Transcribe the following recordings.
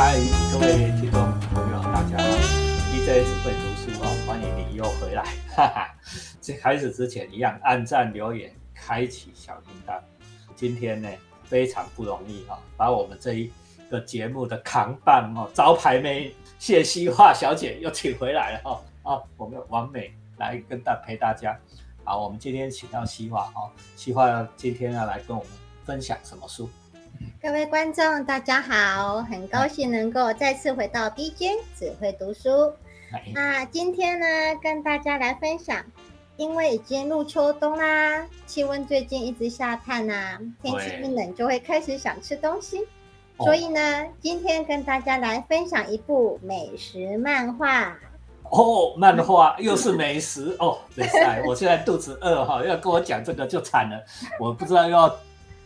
嗨，各位听众朋友，大家好！DJ 只会读书哦，欢迎你又回来。哈哈，在开始之前一样，按赞、留言、开启小铃铛。今天呢，非常不容易哈，把我们这一个节目的扛棒哦，招牌妹谢希化小姐又请回来了哈。啊，我们完美来跟大陪大家。好，我们今天请到希化哦，希化今天要来跟我们分享什么书？各位观众，大家好，很高兴能够再次回到 B J 只会读书。那今天呢，跟大家来分享，因为已经入秋冬啦，气温最近一直下探呐，天气一冷就会开始想吃东西，所以呢，今天跟大家来分享一部美食漫画。哦，漫画又是美食哦，没事，我现在肚子饿哈，要跟我讲这个就惨了，我不知道要。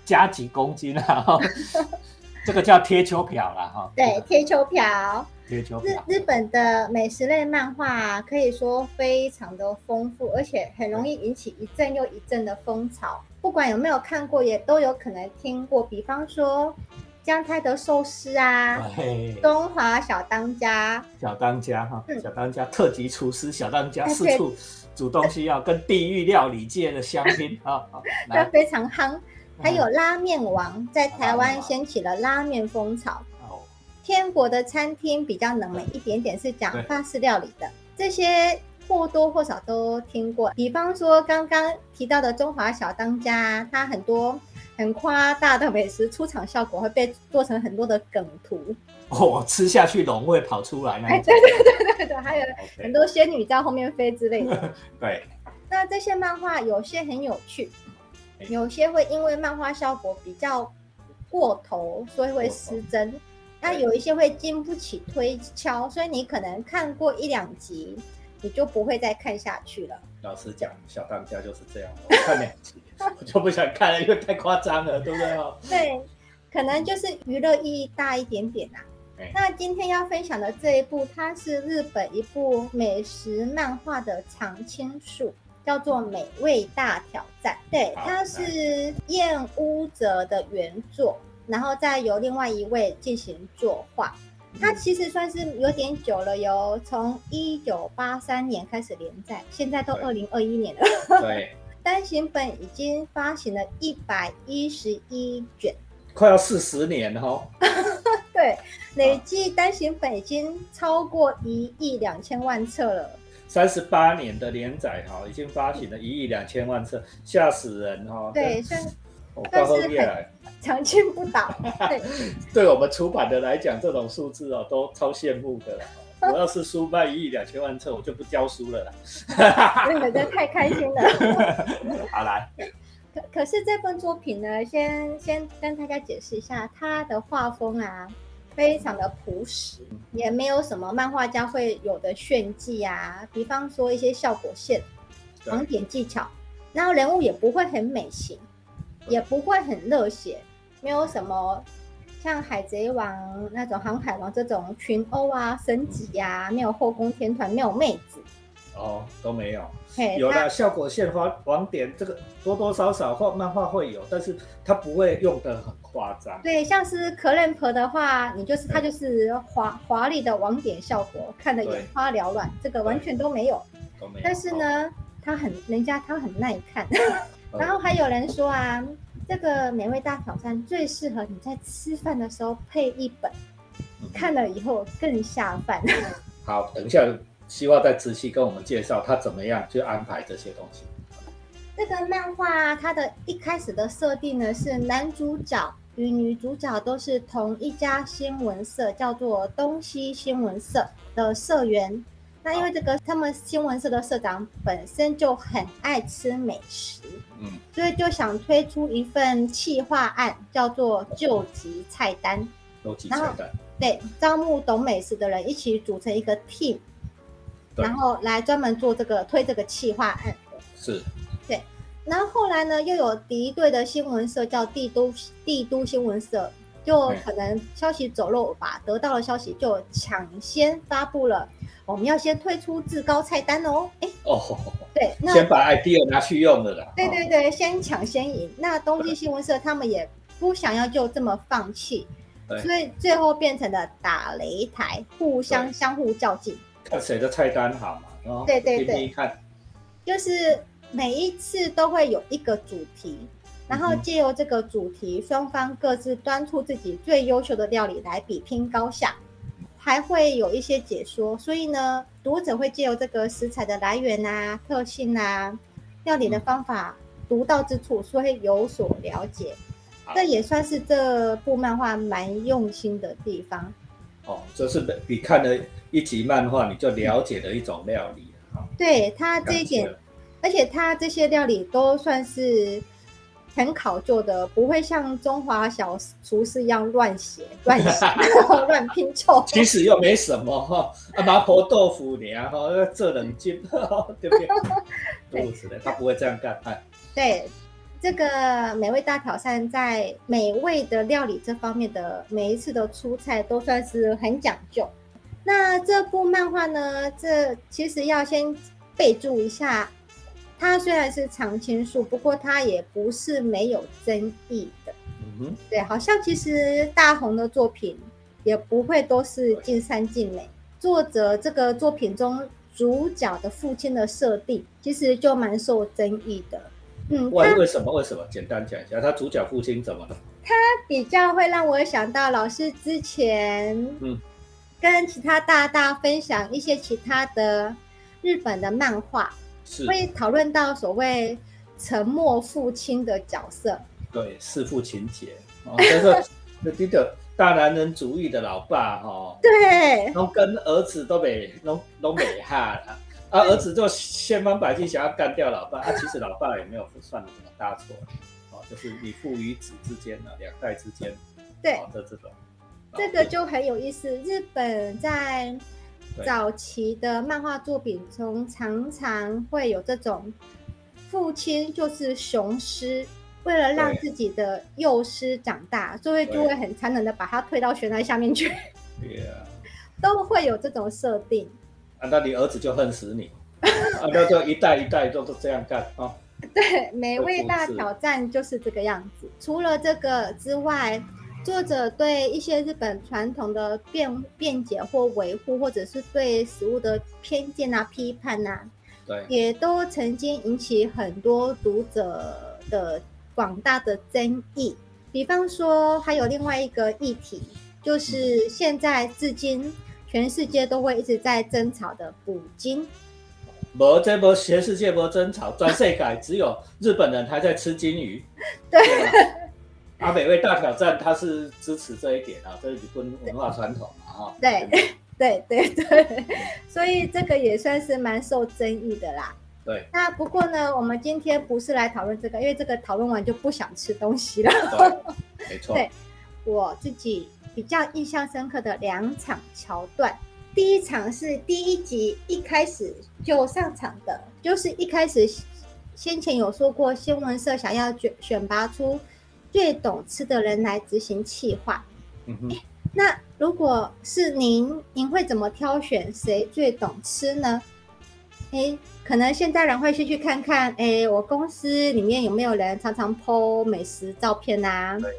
加几公斤啊？这个叫贴秋瓢啦哈。对，贴秋瓢。贴秋瓢。日日本的美食类漫画可以说非常的丰富，而且很容易引起一阵又一阵的风潮。不管有没有看过，也都有可能听过。比方说姜太的寿司啊，东华小当家，小当家哈，小当家特级厨师，小当家四处煮东西要跟地狱料理界的相拼啊，那 非常夯。还有拉面王在台湾掀起了拉面风潮。天国的餐厅比较冷门一点点，是讲法式料理的，这些或多或少都听过。比方说刚刚提到的中华小当家，它很多很夸大的美食出场效果会被做成很多的梗图。哦，吃下去龙会跑出来那对对对对对，还有很多仙女在后面飞之类的。对。那这些漫画有些很有趣。有些会因为漫画效果比较过头，所以会失真；那有一些会经不起推敲，所以你可能看过一两集，你就不会再看下去了。老实讲，小当家就是这样，我看两集 我就不想看了，因为太夸张了，对不对？对，可能就是娱乐意义大一点点呐。那今天要分享的这一部，它是日本一部美食漫画的常青树。叫做《美味大挑战》，对，它是燕屋泽的原作，然后再由另外一位进行作画。它其实算是有点久了，哟从一九八三年开始连载，现在都二零二一年了。对，单行本已经发行了一百一十一卷，快要四十年哈。对，累计单行本已经超过一亿两千万册了。三十八年的连载哈，已经发行了一亿两千万册，吓死人哈！对，算但是很长青不倒。对，对我们出版的来讲，这种数字哦，都超羡慕的了。我要是书卖一亿两千万册，我就不教书了啦。真的太开心了。好来，可可是这份作品呢，先先跟大家解释一下它的画风啊。非常的朴实，也没有什么漫画家会有的炫技啊，比方说一些效果线、网点技巧，然后人物也不会很美型，也不会很热血，没有什么像海贼王那种航海王这种群殴啊、升级呀，没有后宫天团，没有妹子。哦，都没有，有了效果线、花网点，这个多多少少画漫画会有，但是它不会用的很夸张。对，像是可忍婆的话，你就是它就是华华丽的网点效果，看得眼花缭乱，这个完全都没有。都没有。但是呢，它很人家它很耐看。然后还有人说啊，这个美味大挑战最适合你在吃饭的时候配一本，看了以后更下饭。好，等一下。希望再仔细跟我们介绍他怎么样去安排这些东西。这个漫画它的一开始的设定呢，是男主角与女主角都是同一家新闻社，叫做东西新闻社的社员。那因为这个他们新闻社的社长本身就很爱吃美食，嗯，所以就想推出一份企划案，叫做救急菜单。救急菜单。对，招募懂美食的人一起组成一个 team。然后来专门做这个推这个企划案，是，对。然后后来呢，又有敌对的新闻社叫帝都帝都新闻社，就可能消息走漏吧，得到了消息就抢先发布了，我们要先推出至高菜单哦。哎，哦，对，先把 idea 拿去用的啦。对对对，先抢先赢。那东京新闻社他们也不想要就这么放弃，所以最后变成了打擂台，互相相互较劲。看谁的菜单好嘛，哦，对对对就是每一次都会有一个主题，然后借由这个主题，双方各自端出自己最优秀的料理来比拼高下，还会有一些解说。所以呢，读者会借由这个食材的来源啊、特性啊、料理的嗯方法、独到之处，所以有所了解。这也算是这部漫画蛮用心的地方。哦，这是比看了一集漫画你就了解的一种料理啊。对它这一点，而且它这些料理都算是很考究的，不会像中华小厨师一样乱写、乱写、乱拼凑。其实又没什么哈，啊麻婆豆腐你啊哈，这冷静，对不对？诸如此类，他不会这样干。哎，对，这个美味大挑战在美味的料理这方面的每一次的出菜都算是很讲究。那这部漫画呢，这其实要先备注一下，它虽然是常青树，不过它也不是没有争议的。嗯哼，对，好像其实大红的作品也不会都是尽善尽美。作者这个作品中主角的父亲的设定，其实就蛮受争议的。嗯，他为为什么？为什么？简单讲一下，他主角父亲怎么了？他比较会让我想到老师之前，嗯，跟其他大大分享一些其他的日本的漫画，是会讨论到所谓沉默父亲的角色。对弑父情节哦，就是那这个大男人主义的老爸哈，对，然后跟儿子都没都都没哈了。啊，儿子就千方百计想要干掉老爸，啊，其实老爸也没有犯了什么大错，哦，就是你父与子之间呢，两代之间，对哦的这种，这个就很有意思。日本在早期的漫画作品中，常常会有这种父亲就是雄狮，为了让自己的幼狮长大，所以就对会很残忍的把它推到悬崖下面去，对啊，都会有这种设定。啊，那你儿子就恨死你，啊，那就一代一代都都这样干啊，对，美味大挑战就是这个样子。除了这个之外，作者对一些日本传统的辩辩解或维护，或者是对食物的偏见啊、批判啊，对，也都曾经引起很多读者的广大的争议。比方说，还有另外一个议题，就是现在至今全世界都会一直在争吵的捕鲸。不这波全世界无争吵，全世改只有日本人还在吃金鱼。对吧，啊，美味大挑战他是支持这一点啊，这是日本文化传统嘛，哈。对对对对，所以这个也算是蛮受争议的啦。对那不过呢，我们今天不是来讨论这个，因为这个讨论完就不想吃东西了。对，没错。对我自己比较印象深刻的两场桥段，第一场是第一集一开始就上场的，就是一开始先前有说过，新闻社想要选选拔出最懂吃的人来执行企划。嗯哼，那如果是您，您会怎么挑选谁最懂吃呢？诶，可能现在人会先去看看，诶，我公司里面有没有人常常 PO 美食照片啊对，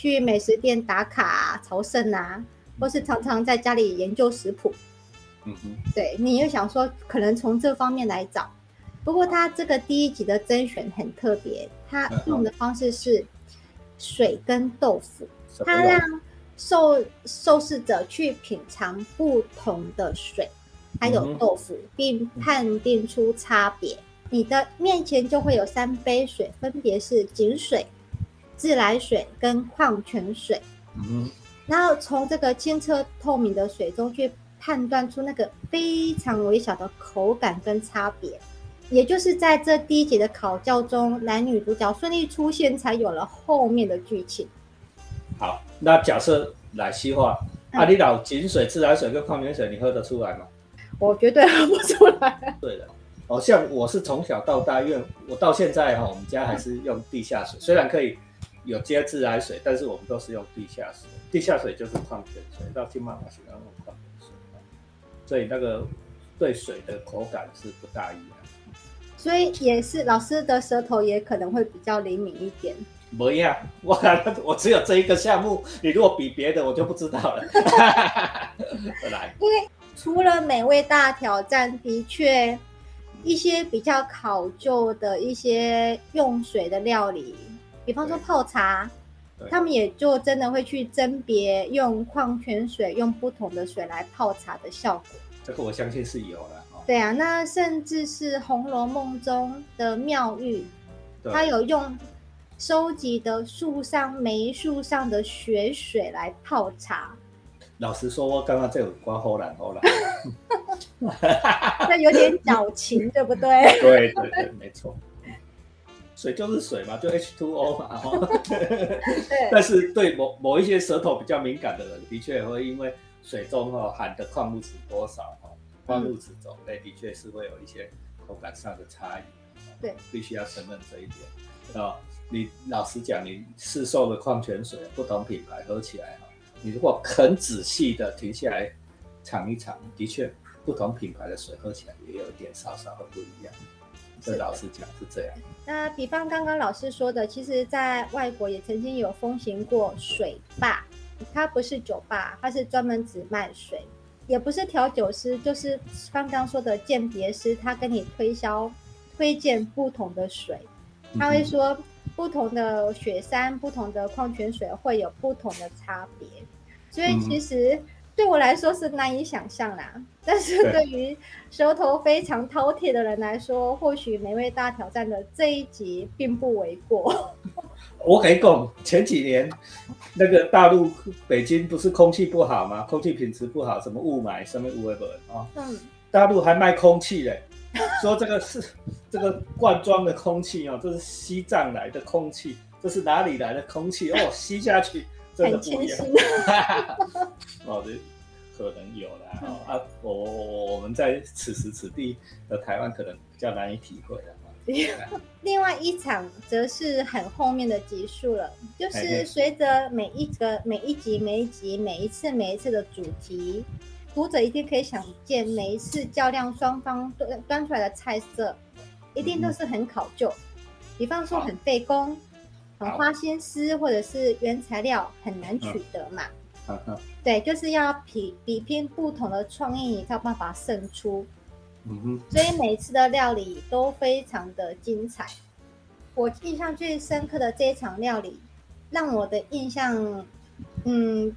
去美食店打卡、啊、朝圣啊，或是常常在家里研究食谱。嗯哼，对，你又想说，可能从这方面来找。不过他这个第一集的甄选很特别，他嗯用的方式是水跟豆腐。他让受受试者去品尝不同的水，还有豆腐，并判定出差别。你的面前就会有三杯水，分别是井水、自来水跟矿泉水。嗯，然后从这个清澈透明的水中去判断出那个非常微小的口感跟差别。也就是在这第一节的考教中，男女主角顺利出现，才有了后面的剧情。好，那假设来西化，嗯啊，你老井水、自来水跟矿泉水，你喝得出来吗？我绝对喝不出来。对的。哦，像我是从小到大，因为我到现在哈、我们家还是用地下水，虽然可以有接自来水，但是我们都是用地下水。地下水就是矿泉水，到金马马是要用矿泉水，所以那个对水的口感是不大一样。所以也是老师的舌头也可能会比较灵敏一点。不一样，我我只有这一个项目，你如果比别的，我就不知道了。来，因为除了美味大挑战，的确一些比较考究的一些用水的料理，比方说泡茶，他们也就真的会去甄别用矿泉水、用不同的水来泡茶的效果。这个我相信是有了。对啊，那甚至是《红楼梦》中的妙玉，他有用。收集的树上梅树上的雪水来泡茶。老实说，我刚刚这有刮后来后来，那有点矫情，对不对？对对对，没错。水就是水嘛，就 H2O 嘛。对。但是对某某一些舌头比较敏感的人，的确会因为水中哈含的矿物质多少哈，矿物质种类的确是会有一些口感上的差异。对，必须要承认这一点啊。你老实讲，你市售的矿泉水不同品牌喝起来哈，你如果很仔细的停下来尝一尝，的确不同品牌的水喝起来也有点稍稍的不一样。这老师讲是这样。那比方刚刚老师说的，其实在外国也曾经有风行过水坝，它不是酒吧，它是专门只卖水，也不是调酒师，就是刚刚说的鉴别师，他跟你推销推荐不同的水，他会说。不同的雪山、不同的矿泉水会有不同的差别，所以其实对我来说是难以想象啦。但是对于舌头非常饕餮的人来说，或许美味大挑战的这一集并不为过。我可以讲，前几年那个大陆北京不是空气不好吗？空气品质不好，什么雾霾，什么乌龟啊？嗯，大陆还卖空气嘞。说这个是这个罐装的空气哦，这是西藏来的空气，这是哪里来的空气哦？吸下去真的不一样。哦，这可能有了啊。我我我们在此时此地的台湾可能比较难以体会了。另外一场则是很后面的集数了，就是随着每一个每一集每一集每一次每一次的主题。读者一定可以想见，每一次较量双方端端出来的菜色，一定都是很考究。比方说很费工，很花心思，或者是原材料很难取得嘛。对，就是要比比拼不同的创意，才有办法胜出。嗯哼。所以每次的料理都非常的精彩。我印象最深刻的这一场料理，让我的印象，嗯，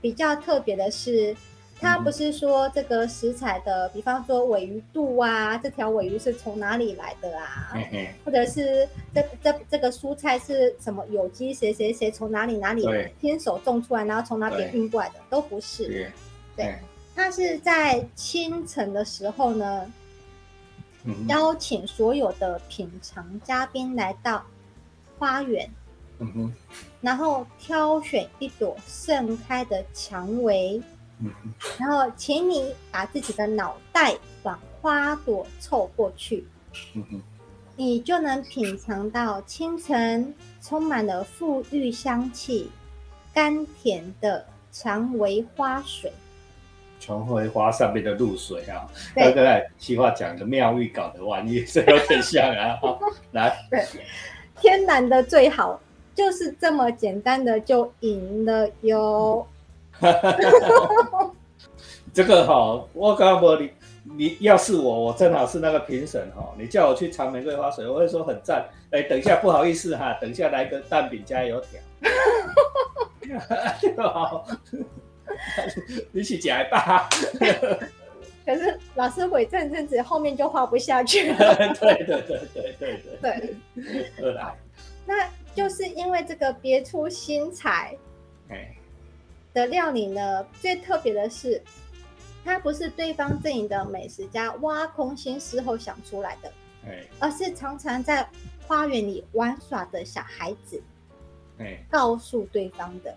比较特别的是。他不是说这个食材的，比方说尾鱼肚啊，这条尾鱼是从哪里来的啊？或者是这这这个蔬菜是什么有机？谁谁谁从哪里哪里亲手种出来，然后从哪里运过来的，都不是。对，他是在清晨的时候呢，邀请所有的品尝嘉宾来到花园，嗯哼，然后挑选一朵盛开的蔷薇。然后，请你把自己的脑袋往花朵凑过去，你就能品尝到清晨充满了馥郁香气、甘甜的蔷薇花水。蔷薇花上面的露水啊，对对，西话讲的妙玉搞的玩意，这有点像啊。来，对，天然的最好，就是这么简单的就赢了哟。这个哈，我刚刚说你，你要是我，我正好是那个评审哈，你叫我去尝玫瑰花水，我会说很赞。哎，等一下，不好意思哈，等一下来个蛋饼加油条。好，你去夹吧。可是老师伪正阵子后面就画不下去了。对对对对对对。对。那就是因为这个别出心裁。哎。的料理呢，最特别的是，它不是对方阵营的美食家挖空心思后想出来的，哎，而是常常在花园里玩耍的小孩子，哎，告诉对方的。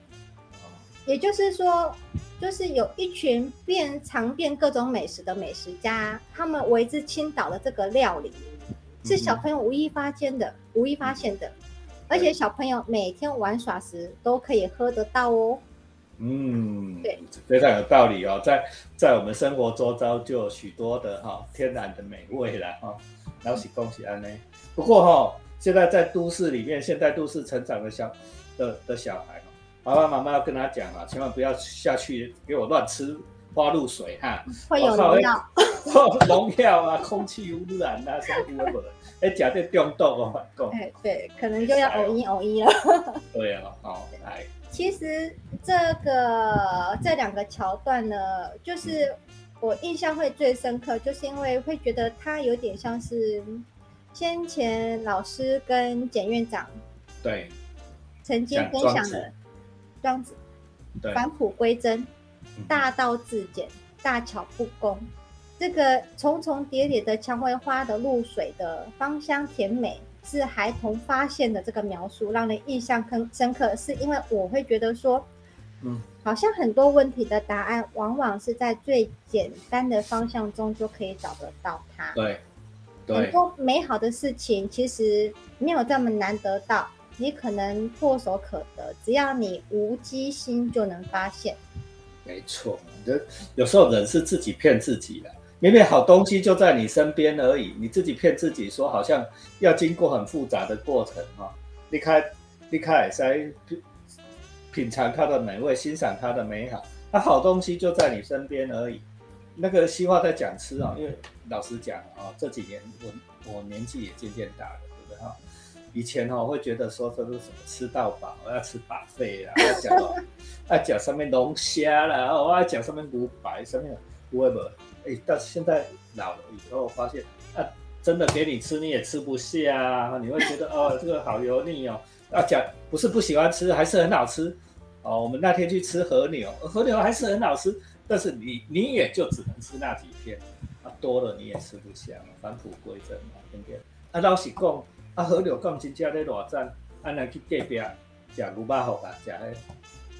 也就是说，就是有一群遍尝遍各种美食的美食家，他们为之倾倒的这个料理，是小朋友无意发现的，无意发现的，而且小朋友每天玩耍时都可以喝得到哦。嗯，对，非常有道理哦，在在我们生活周遭就有许多的哈天然的美味了哈，恭喜恭喜安呢。不过哈，现在在都市里面，现在都市成长的小的的小孩，爸爸妈妈要跟他讲啊，千万不要下去给我乱吃花露水哈，会有农药，农药啊，空气污染啊，什么什么的，哎，假定中毒哦，讲，哎，对，可能就要偶一偶一了。对啊，哦，哎，其实这个这两个桥段呢，就是我印象会最深刻，就是因为会觉得它有点像是先前老师跟简院长对曾经分享的庄子，对，返璞归真。大道至简，大巧不工。这个重重叠叠的蔷薇花的露水的芳香甜美，是孩童发现的这个描述，让人印象更深刻。是因为我会觉得说，嗯，好像很多问题的答案，往往是在最简单的方向中就可以找得到它。对，很多美好的事情其实没有这么难得到，你可能唾手可得，只要你无机心就能发现。没错，就有时候人是自己骗自己的，明明好东西就在你身边而已，你自己骗自己说好像要经过很复杂的过程哈，离开离开在品品尝它的美味，欣赏它的美好，那好东西就在你身边而已。那个西话在讲吃啊，因为老实讲啊，这几年我我年纪也渐渐大了，对不对哈？以前哈会觉得说这是什么吃到饱，我要吃把费啦，要讲要讲上面龙虾啦，我要讲上面牛排，上面不会不？哎，但是现在老了以后发现，啊，真的给你吃你也吃不下，你会觉得哦这个好油腻哦。啊讲不是不喜欢吃，还是很好吃哦。我们那天去吃和牛，和牛还是很好吃，但是你你也就只能吃那几天，啊多了你也吃不下，返璞归真嘛，对不对？啊老实讲。啊，河流港真正咧偌赞，啊，那去隔壁食牛巴好吧，食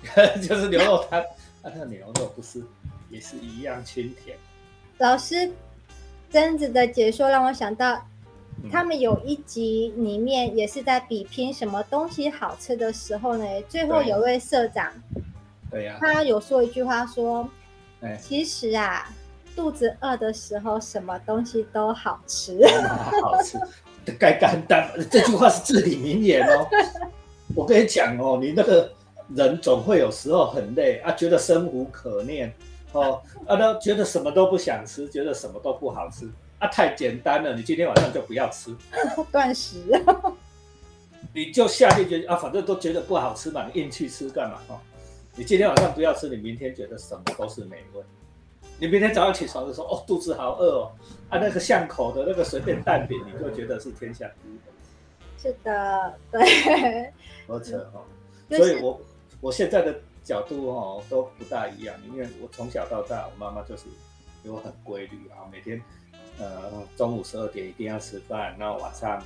迄 就是牛肉汤，啊，那牛肉不是也是一样清甜。老师贞子的解说让我想到，他们有一集里面也是在比拼什么东西好吃的时候呢，最后有位社长，对呀，他有说一句话说，其实啊，肚子饿的时候什么东西都好吃，好吃。该干单，这句话是至理名言哦。我跟你讲哦，你那个人总会有时候很累啊，觉得生无可恋哦，啊，都觉得什么都不想吃，觉得什么都不好吃啊，太简单了。你今天晚上就不要吃，断食。你就下定决心啊，反正都觉得不好吃嘛，你硬去吃干嘛？哦，你今天晚上不要吃，你明天觉得什么都是美味。你明天早上起床的时候，哦，肚子好饿哦，啊，那个巷口的那个随便蛋饼，你就觉得是天下第一。是的，对。而且哈，所以我我现在的角度哦都不大一样，因为我从小到大，我妈妈就是给我很规律啊，每天呃中午十二点一定要吃饭，然后晚上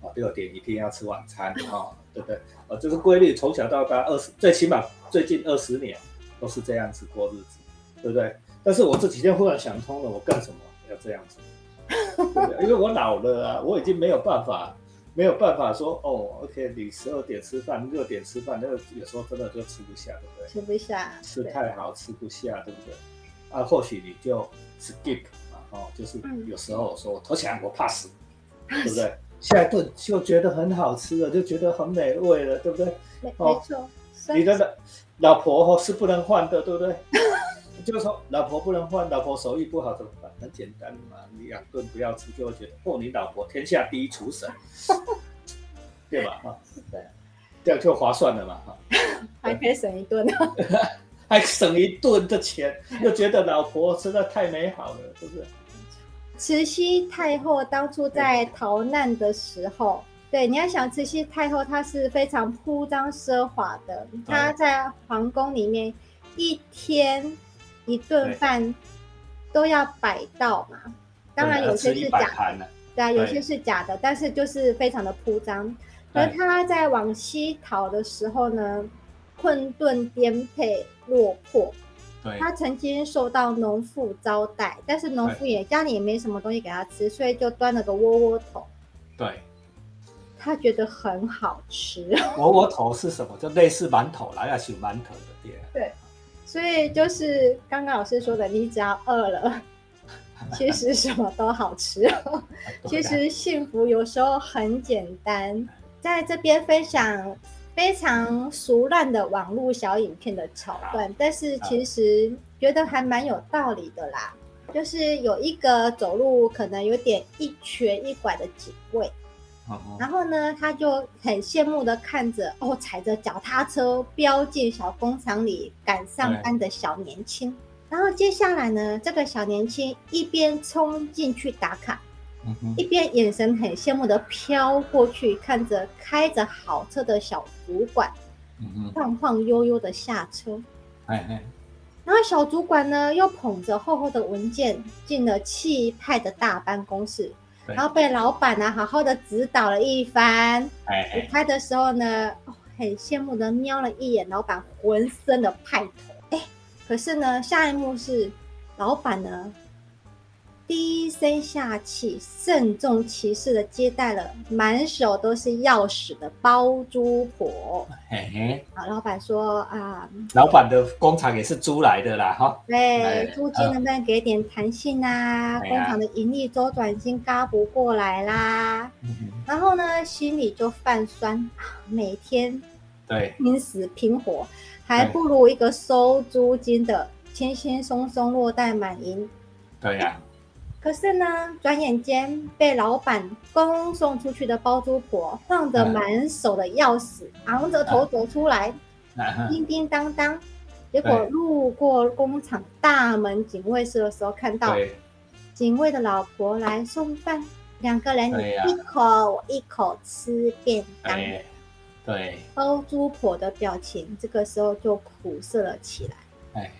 啊六点一定要吃晚餐哈，对不对？啊，这个规律从小到大二十，最起码最近二十年都是这样子过日子，对不对？但是我这几天忽然想通了，我干什么要这样子？因为我老了啊，我已经没有办法，没有办法说哦，OK，你十二点吃饭，六点吃饭，那个有时候真的就吃不下，对不对？吃不下，吃太好吃不下，对不对？啊，或许你就 skip 嘛，哦，就是有时候说我投降，我怕死，对不对？下一顿就觉得很好吃了，就觉得很美味了，对不对？没没错，你的老老婆哦是不能换的，对不对？就是说，老婆不能换，老婆手艺不好怎么办？很简单嘛，你两顿不要吃，就会觉得哦，你老婆天下第一厨神，对吧？哈，对，这样就划算了嘛，哈，还可以省一顿呢，还省一顿的钱，又觉得老婆实在太美好了，是不是？慈禧太后当初在逃难的时候，对，你要想慈禧太后，她是非常铺张奢华的，她在皇宫里面一天。一顿饭都要摆到嘛，当然有些是假的，对啊，有些是假的，但是就是非常的铺张。而他在往西逃的时候呢，困顿颠沛落魄，他曾经受到农妇招待，但是农妇也家里也没什么东西给他吃，所以就端了个窝窝头。对，他觉得很好吃。窝窝头是什么？就类似馒头啦，要吃馒头的店。对。所以就是刚刚老师说的，你只要饿了，其实什么都好吃。其实幸福有时候很简单，在这边分享非常俗烂的网络小影片的桥段，但是其实觉得还蛮有道理的啦。就是有一个走路可能有点一瘸一拐的警卫，然后呢，他就很羡慕的看着哦，踩着脚踏车飙进小工厂里赶上班的小年轻。然后接下来呢，这个小年轻一边冲进去打卡，一边眼神很羡慕的飘过去，看着开着好车的小主管，晃晃悠悠的下车。哎哎。然后小主管呢，又捧着厚厚的文件进了气派的大办公室，然后被老板呢好好的指导了一番。离开的时候呢，很羡慕的瞄了一眼老板浑身的派头。哎，可是呢，下一幕是老板呢。低声下气、慎重其事的接待了满手都是钥匙的包租婆。嘿嘿，啊，老板说啊，老板的工厂也是租来的啦，哈。对，租金能不能给点弹性啊？工厂的盈利周转金嘎不过来啦。然后呢，心里就泛酸，每天对拼死拼活，还不如一个收租金的轻轻松松落袋满盈。对呀。可是呢，转眼间被老板恭送出去的包租婆，晃着满手的钥匙，昂着头走出来，叮叮当当。结果路过工厂大门警卫室的时候，看到警卫的老婆来送饭，两个人你一口我一口吃便当。对，包租婆的表情这个时候就苦涩了起来。哎。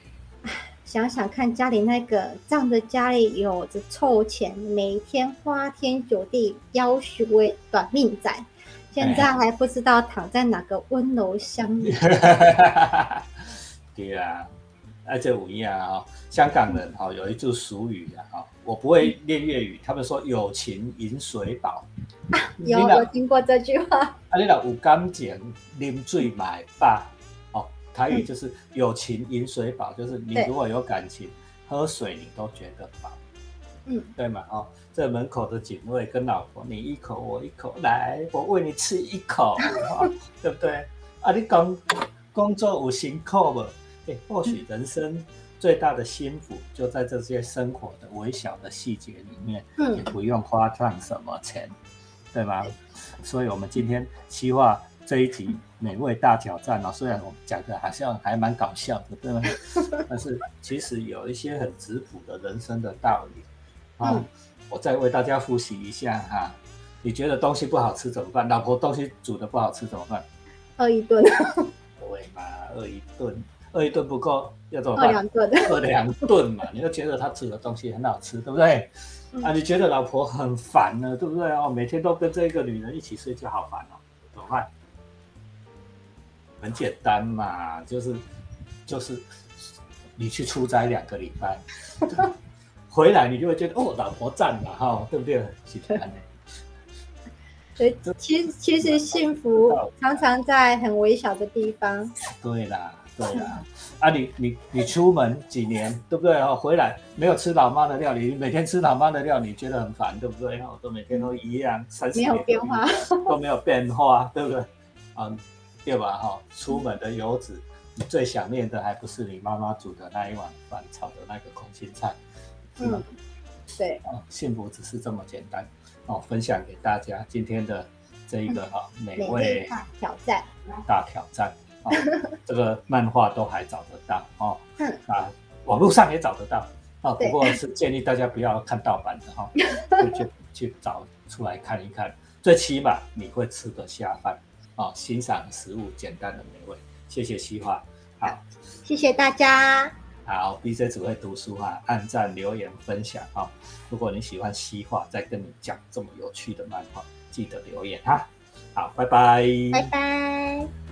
想想看，家里那个仗着家里有着臭钱，每天花天酒地、要虚伪短命仔，现在还不知道躺在哪个温柔乡里。对啊，而且五一啊，哈，香港人哈有一句俗语啊，哈，我不会念粤语，他们说有情饮水饱。有，我听过这句话。啊，你老有感情，啉水买饱。台语就是友情饮水饱，就是你如果有感情，喝水你都觉得饱，嗯，对吗？哦，这门口的警卫跟老婆，你一口我一口，来，我喂你吃一口，对不对？啊，你工工作有辛苦不？哎，或许人生最大的幸福就在这些生活的微小的细节里面，嗯，也不用花上什么钱，对吗？所以，我们今天希望。这一集美味大挑战哦，虽然我们讲的好像还蛮搞笑的，对吗？但是其实有一些很质朴的人生的道理啊。我再为大家复习一下哈。你觉得东西不好吃怎么办？老婆东西煮的不好吃怎么办？饿一顿。对嘛，饿一顿，饿一顿不够要怎么办？饿两顿。饿两顿嘛，你就觉得他煮的东西很好吃，对不对？啊，你觉得老婆很烦呢，对不对哦？每天都跟这个女人一起睡觉，好烦哦，怎么办？很简单嘛，就是就是你去出差两个礼拜，回来你就会觉得哦，老婆赞了，哈，对不对？喜欢的。所以其实其实幸福常常在很微小的地方。对啦，对啦。啊，你你你出门几年，对不对？哦，回来没有吃老妈的料理，每天吃老妈的料理，觉得很烦，对不对？哦，都每天都一样，三十没有变化，都没有变化，对不对？啊。对吧？哈，出门的游子，你最想念的还不是你妈妈煮的那一碗饭，炒的那个空心菜，是吗？对，啊，幸福只是这么简单。哦，分享给大家今天的这一个哈美味大挑战，大挑战。哦，这个漫画都还找得到哦，啊，网络上也找得到。哦，不过是建议大家不要看盗版的哈，去去找出来看一看，最起码你会吃得下饭。哦，欣赏食物简单的美味，谢谢西化，好，谢谢大家。好，B J 只会读书哈，按赞、留言、分享哈。如果你喜欢西化，再跟你讲这么有趣的漫画，记得留言哈。好，拜拜，拜拜。